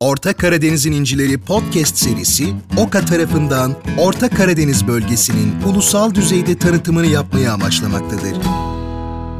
Orta Karadeniz'in İncileri podcast serisi OKA tarafından Orta Karadeniz bölgesinin ulusal düzeyde tanıtımını yapmayı amaçlamaktadır.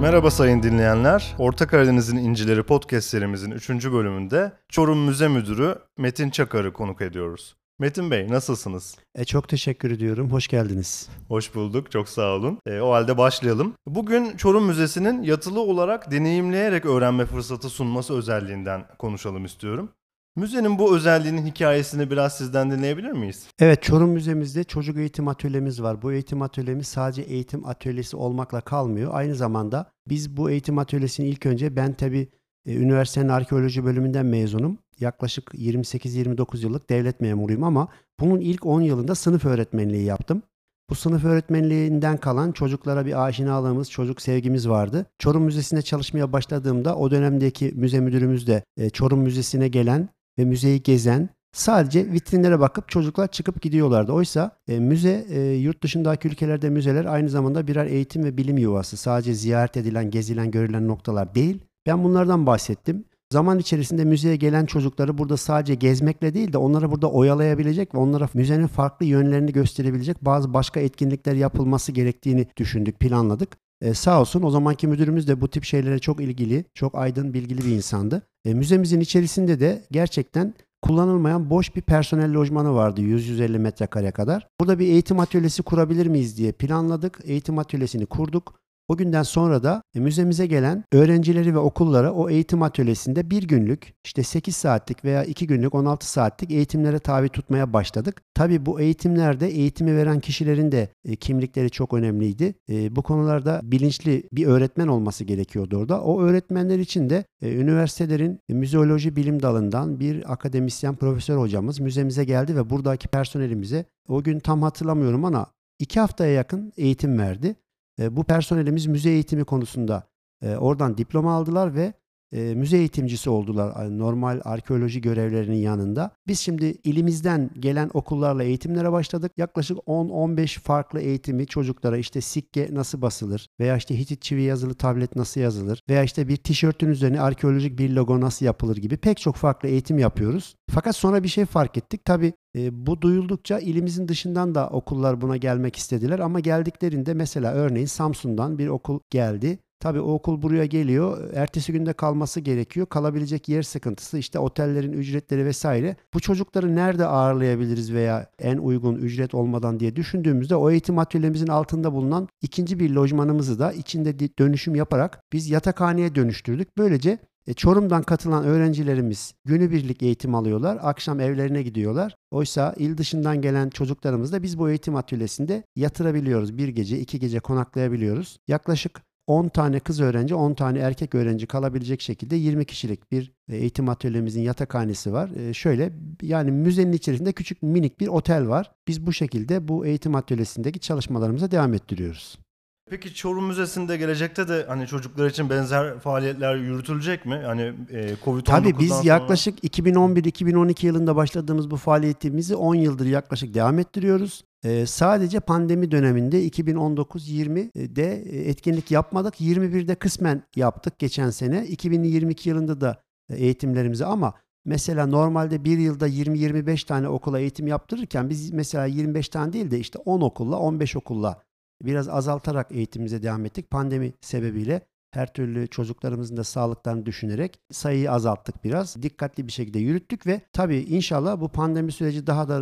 Merhaba sayın dinleyenler. Orta Karadeniz'in İncileri podcast serimizin 3. bölümünde Çorum Müze Müdürü Metin Çakar'ı konuk ediyoruz. Metin Bey nasılsınız? E, çok teşekkür ediyorum. Hoş geldiniz. Hoş bulduk. Çok sağ olun. E, o halde başlayalım. Bugün Çorum Müzesi'nin yatılı olarak deneyimleyerek öğrenme fırsatı sunması özelliğinden konuşalım istiyorum. Müzenin bu özelliğinin hikayesini biraz sizden dinleyebilir miyiz? Evet, Çorum Müzemizde çocuk eğitim atölyemiz var. Bu eğitim atölyemiz sadece eğitim atölyesi olmakla kalmıyor. Aynı zamanda biz bu eğitim atölyesini ilk önce ben tabii e, üniversitenin arkeoloji bölümünden mezunum. Yaklaşık 28-29 yıllık devlet memuruyum ama bunun ilk 10 yılında sınıf öğretmenliği yaptım. Bu sınıf öğretmenliğinden kalan çocuklara bir aşinalığımız, çocuk sevgimiz vardı. Çorum Müzesi'nde çalışmaya başladığımda o dönemdeki müze müdürümüz de e, Çorum Müzesi'ne gelen ve müzeyi gezen sadece vitrinlere bakıp çocuklar çıkıp gidiyorlardı. Oysa e, müze e, yurt dışındaki ülkelerde müzeler aynı zamanda birer eğitim ve bilim yuvası. Sadece ziyaret edilen, gezilen, görülen noktalar değil. Ben bunlardan bahsettim. Zaman içerisinde müzeye gelen çocukları burada sadece gezmekle değil de onları burada oyalayabilecek ve onlara müzenin farklı yönlerini gösterebilecek bazı başka etkinlikler yapılması gerektiğini düşündük, planladık. E, sağ olsun o zamanki müdürümüz de bu tip şeylere çok ilgili, çok aydın, bilgili bir insandı. E, müzemizin içerisinde de gerçekten kullanılmayan boş bir personel lojmanı vardı 100-150 metrekare kadar. Burada bir eğitim atölyesi kurabilir miyiz diye planladık. Eğitim atölyesini kurduk. O günden sonra da e, müzemize gelen öğrencileri ve okullara o eğitim atölyesinde bir günlük işte 8 saatlik veya 2 günlük 16 saatlik eğitimlere tabi tutmaya başladık. Tabi bu eğitimlerde eğitimi veren kişilerin de e, kimlikleri çok önemliydi. E, bu konularda bilinçli bir öğretmen olması gerekiyordu orada. O öğretmenler için de üniversitelerin müzeoloji bilim dalından bir akademisyen profesör hocamız müzemize geldi ve buradaki personelimize o gün tam hatırlamıyorum ama iki haftaya yakın eğitim verdi. Bu personelimiz müze eğitimi konusunda oradan diploma aldılar ve e, müze eğitimcisi oldular normal arkeoloji görevlerinin yanında. Biz şimdi ilimizden gelen okullarla eğitimlere başladık. Yaklaşık 10-15 farklı eğitimi çocuklara işte sikke nasıl basılır veya işte Hitit çivi yazılı tablet nasıl yazılır veya işte bir tişörtün üzerine arkeolojik bir logo nasıl yapılır gibi pek çok farklı eğitim yapıyoruz. Fakat sonra bir şey fark ettik. Tabi e, bu duyuldukça ilimizin dışından da okullar buna gelmek istediler ama geldiklerinde mesela örneğin Samsun'dan bir okul geldi Tabii o okul buraya geliyor. Ertesi günde kalması gerekiyor. Kalabilecek yer sıkıntısı, işte otellerin ücretleri vesaire. Bu çocukları nerede ağırlayabiliriz veya en uygun ücret olmadan diye düşündüğümüzde o eğitim atölyemizin altında bulunan ikinci bir lojmanımızı da içinde dönüşüm yaparak biz yatakhaneye dönüştürdük. Böylece e, Çorum'dan katılan öğrencilerimiz günübirlik eğitim alıyorlar. Akşam evlerine gidiyorlar. Oysa il dışından gelen çocuklarımız da biz bu eğitim atölyesinde yatırabiliyoruz. Bir gece, iki gece konaklayabiliyoruz. Yaklaşık 10 tane kız öğrenci, 10 tane erkek öğrenci kalabilecek şekilde 20 kişilik bir e, eğitim atölyemizin yatakhanesi var. E, şöyle yani müzenin içerisinde küçük minik bir otel var. Biz bu şekilde bu eğitim atölyesindeki çalışmalarımıza devam ettiriyoruz. Peki Çorum Müzesi'nde gelecekte de hani çocuklar için benzer faaliyetler yürütülecek mi? Hani e, Covid-19'dan Tabii biz sonra... yaklaşık 2011-2012 yılında başladığımız bu faaliyetimizi 10 yıldır yaklaşık devam ettiriyoruz. Ee, sadece pandemi döneminde 2019-20'de e, etkinlik yapmadık. 21'de kısmen yaptık geçen sene. 2022 yılında da e, eğitimlerimizi ama mesela normalde bir yılda 20-25 tane okula eğitim yaptırırken biz mesela 25 tane değil de işte 10 okulla 15 okulla biraz azaltarak eğitimimize devam ettik. Pandemi sebebiyle her türlü çocuklarımızın da sağlıklarını düşünerek sayıyı azalttık biraz. Dikkatli bir şekilde yürüttük ve tabii inşallah bu pandemi süreci daha da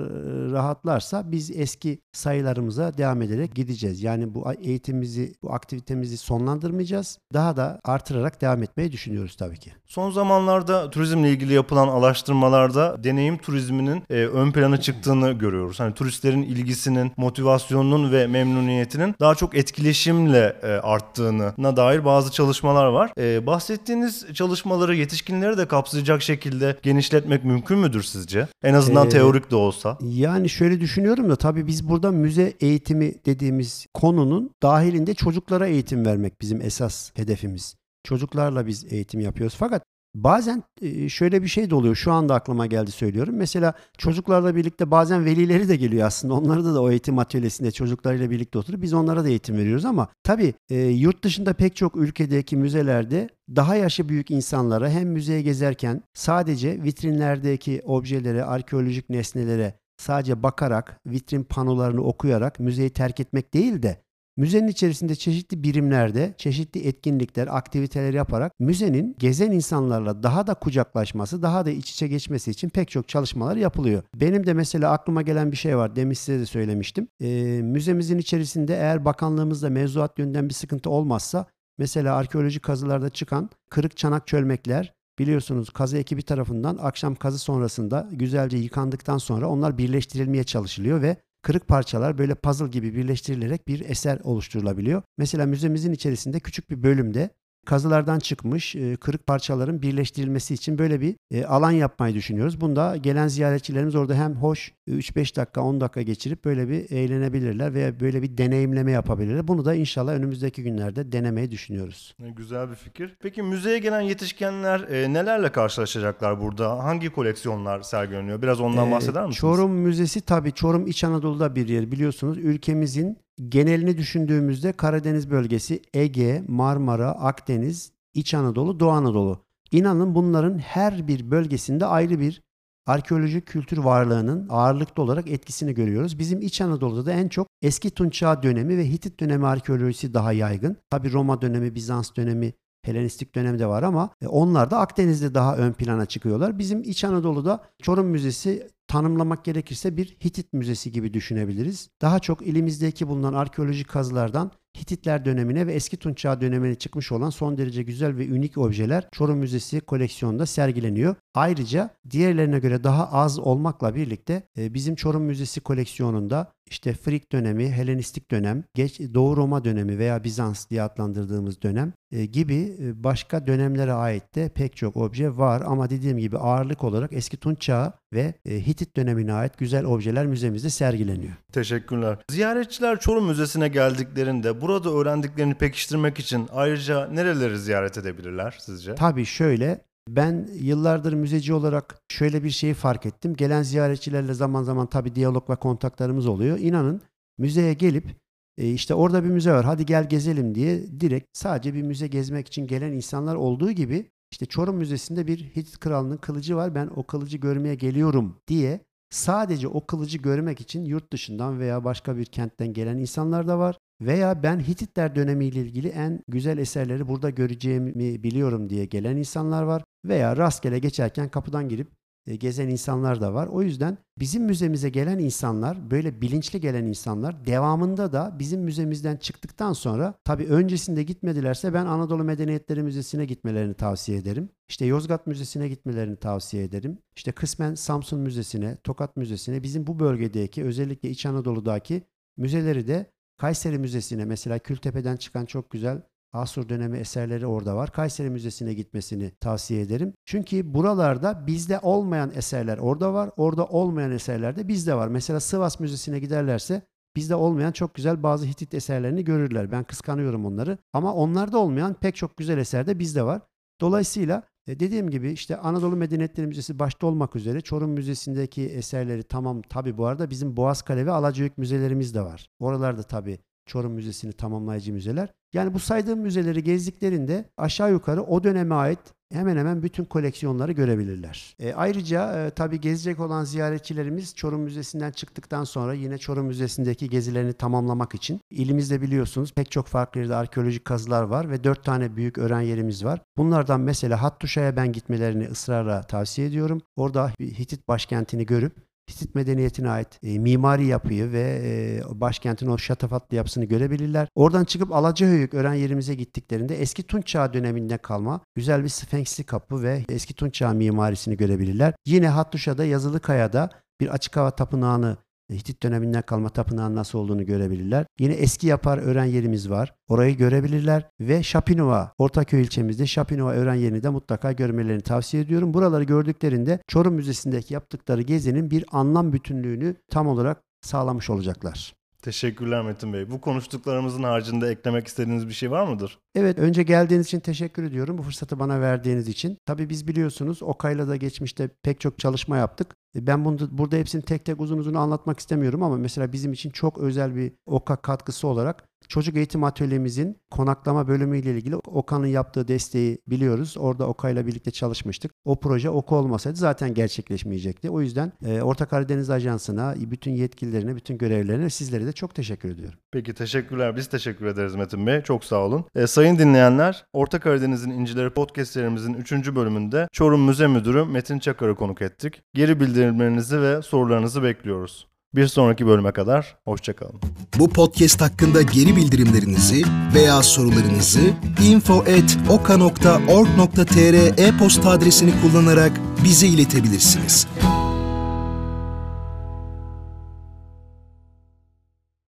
rahatlarsa biz eski sayılarımıza devam ederek gideceğiz. Yani bu eğitimimizi, bu aktivitemizi sonlandırmayacağız. Daha da artırarak devam etmeyi düşünüyoruz tabii ki. Son zamanlarda turizmle ilgili yapılan araştırmalarda deneyim turizminin e, ön plana çıktığını görüyoruz. Hani turistlerin ilgisinin, motivasyonunun ve memnuniyetinin daha çok etkileşimle e, arttığına dair bazı çalışmalar var. E, bahsettiğiniz çalışmaları yetişkinleri de kapsayacak şekilde genişletmek mümkün müdür sizce? En azından ee, teorik de olsa. Yani şöyle düşünüyorum da tabii biz burada müze eğitimi dediğimiz konunun dahilinde çocuklara eğitim vermek bizim esas hedefimiz. Çocuklarla biz eğitim yapıyoruz. Fakat Bazen e, şöyle bir şey de oluyor. Şu anda aklıma geldi söylüyorum. Mesela çocuklarla birlikte bazen velileri de geliyor aslında. Onları da, da o eğitim atölyesinde çocuklarıyla birlikte oturup biz onlara da eğitim veriyoruz ama tabii e, yurt dışında pek çok ülkedeki müzelerde daha yaşı büyük insanlara hem müzeye gezerken sadece vitrinlerdeki objelere, arkeolojik nesnelere sadece bakarak, vitrin panolarını okuyarak müzeyi terk etmek değil de Müzenin içerisinde çeşitli birimlerde, çeşitli etkinlikler, aktiviteler yaparak müzenin gezen insanlarla daha da kucaklaşması, daha da iç içe geçmesi için pek çok çalışmalar yapılıyor. Benim de mesela aklıma gelen bir şey var. Demin size de söylemiştim. E, müzemizin içerisinde eğer bakanlığımızda mevzuat yönden bir sıkıntı olmazsa mesela arkeolojik kazılarda çıkan kırık çanak çölmekler, Biliyorsunuz kazı ekibi tarafından akşam kazı sonrasında güzelce yıkandıktan sonra onlar birleştirilmeye çalışılıyor ve kırık parçalar böyle puzzle gibi birleştirilerek bir eser oluşturulabiliyor. Mesela müzemizin içerisinde küçük bir bölümde kazılardan çıkmış e, kırık parçaların birleştirilmesi için böyle bir e, alan yapmayı düşünüyoruz. Bunda gelen ziyaretçilerimiz orada hem hoş 3-5 dakika 10 dakika geçirip böyle bir eğlenebilirler veya böyle bir deneyimleme yapabilirler. Bunu da inşallah önümüzdeki günlerde denemeyi düşünüyoruz. Güzel bir fikir. Peki müzeye gelen yetişkenler e, nelerle karşılaşacaklar burada? Hangi koleksiyonlar sergileniyor? Biraz ondan bahseder misiniz? Çorum Müzesi tabii Çorum İç Anadolu'da bir yer biliyorsunuz. Ülkemizin genelini düşündüğümüzde Karadeniz bölgesi, Ege, Marmara, Akdeniz, İç Anadolu, Doğu Anadolu. İnanın bunların her bir bölgesinde ayrı bir arkeolojik kültür varlığının ağırlıklı olarak etkisini görüyoruz. Bizim İç Anadolu'da da en çok eski Tunç Çağ dönemi ve Hitit dönemi arkeolojisi daha yaygın. Tabi Roma dönemi, Bizans dönemi, Helenistik dönemde var ama e, onlar da Akdeniz'de daha ön plana çıkıyorlar. Bizim İç Anadolu'da Çorum Müzesi tanımlamak gerekirse bir Hitit müzesi gibi düşünebiliriz. Daha çok ilimizdeki bulunan arkeolojik kazılardan Hititler dönemine ve eski Tunç Çağı dönemine çıkmış olan son derece güzel ve unik objeler Çorum Müzesi koleksiyonunda sergileniyor. Ayrıca diğerlerine göre daha az olmakla birlikte e, bizim Çorum Müzesi koleksiyonunda işte Frig dönemi, Helenistik dönem, geç Doğu Roma dönemi veya Bizans diye adlandırdığımız dönem e, gibi e, başka dönemlere ait de pek çok obje var ama dediğim gibi ağırlık olarak eski Tunç Çağı ve Hitit dönemine ait güzel objeler müzemizde sergileniyor. Teşekkürler. Ziyaretçiler Çorum Müzesi'ne geldiklerinde burada öğrendiklerini pekiştirmek için ayrıca nereleri ziyaret edebilirler sizce? Tabii şöyle ben yıllardır müzeci olarak şöyle bir şeyi fark ettim. Gelen ziyaretçilerle zaman zaman tabii diyalog ve kontaklarımız oluyor. İnanın müzeye gelip e, işte orada bir müze var hadi gel gezelim diye direkt sadece bir müze gezmek için gelen insanlar olduğu gibi işte Çorum Müzesi'nde bir Hitit Kralı'nın kılıcı var ben o kılıcı görmeye geliyorum diye sadece o kılıcı görmek için yurt dışından veya başka bir kentten gelen insanlar da var. Veya ben Hititler dönemiyle ilgili en güzel eserleri burada göreceğimi biliyorum diye gelen insanlar var. Veya rastgele geçerken kapıdan girip e, gezen insanlar da var. O yüzden bizim müzemize gelen insanlar, böyle bilinçli gelen insanlar devamında da bizim müzemizden çıktıktan sonra tabii öncesinde gitmedilerse ben Anadolu Medeniyetleri Müzesi'ne gitmelerini tavsiye ederim. İşte Yozgat Müzesi'ne gitmelerini tavsiye ederim. İşte kısmen Samsun Müzesi'ne, Tokat Müzesi'ne bizim bu bölgedeki özellikle İç Anadolu'daki müzeleri de Kayseri Müzesi'ne mesela Kültepe'den çıkan çok güzel Asur dönemi eserleri orada var. Kayseri Müzesi'ne gitmesini tavsiye ederim. Çünkü buralarda bizde olmayan eserler orada var. Orada olmayan eserler de bizde var. Mesela Sivas Müzesi'ne giderlerse bizde olmayan çok güzel bazı Hitit eserlerini görürler. Ben kıskanıyorum onları. Ama onlarda olmayan pek çok güzel eser de bizde var. Dolayısıyla e, dediğim gibi işte Anadolu Medeniyetleri Müzesi başta olmak üzere Çorum Müzesi'ndeki eserleri tamam tabi bu arada bizim Boğazkale ve Alacıöyük müzelerimiz de var. Oralarda tabi Çorum Müzesi'ni tamamlayıcı müzeler. Yani bu saydığım müzeleri gezdiklerinde aşağı yukarı o döneme ait hemen hemen bütün koleksiyonları görebilirler. E, ayrıca e, tabii gezecek olan ziyaretçilerimiz Çorum Müzesi'nden çıktıktan sonra yine Çorum Müzesi'ndeki gezilerini tamamlamak için ilimizde biliyorsunuz pek çok farklı yerde arkeolojik kazılar var ve dört tane büyük öğren yerimiz var. Bunlardan mesela Hattuşa'ya ben gitmelerini ısrarla tavsiye ediyorum. Orada Hitit başkentini görüp Hitit medeniyetine ait e, mimari yapıyı ve e, başkentin o şatafatlı yapısını görebilirler. Oradan çıkıp Alacahöyük öğren yerimize gittiklerinde eski Tunç Çağı döneminde kalma güzel bir Sfenksli kapı ve eski Tunç Çağı mimarisini görebilirler. Yine Hattuşa'da Yazılı Kaya'da bir açık hava tapınağını Hitit döneminden kalma tapınağın nasıl olduğunu görebilirler. Yine eski yapar öğren yerimiz var. Orayı görebilirler ve Şapinova, Ortaköy ilçemizde Şapinova öğren yerini de mutlaka görmelerini tavsiye ediyorum. Buraları gördüklerinde Çorum Müzesi'ndeki yaptıkları gezinin bir anlam bütünlüğünü tam olarak sağlamış olacaklar. Teşekkürler Metin Bey. Bu konuştuklarımızın haricinde eklemek istediğiniz bir şey var mıdır? Evet önce geldiğiniz için teşekkür ediyorum. Bu fırsatı bana verdiğiniz için. Tabii biz biliyorsunuz OKA'yla da geçmişte pek çok çalışma yaptık. E, Ben bunu, burada hepsini tek tek uzun uzun anlatmak istemiyorum ama mesela bizim için çok özel bir OKA katkısı olarak çocuk eğitim atölyemizin konaklama bölümüyle ilgili OKA'nın yaptığı desteği biliyoruz. Orada OKA ile birlikte çalışmıştık. O proje OKA olmasaydı zaten gerçekleşmeyecekti. O yüzden e, Orta Karadeniz Ajansı'na, bütün yetkililerine, bütün görevlilerine sizlere de çok teşekkür ediyorum. Peki teşekkürler. Biz teşekkür ederiz Metin Bey. Çok sağ olun. E, sayın dinleyenler, Orta Karadeniz'in İncileri podcast serimizin 3. bölümünde Çorum Müze Müdürü Metin Çakar'ı konuk ettik. Geri bildirimlerinizi ve sorularınızı bekliyoruz. Bir sonraki bölüme kadar hoşçakalın. Bu podcast hakkında geri bildirimlerinizi veya sorularınızı info@oka.org.tr e-posta adresini kullanarak bize iletebilirsiniz.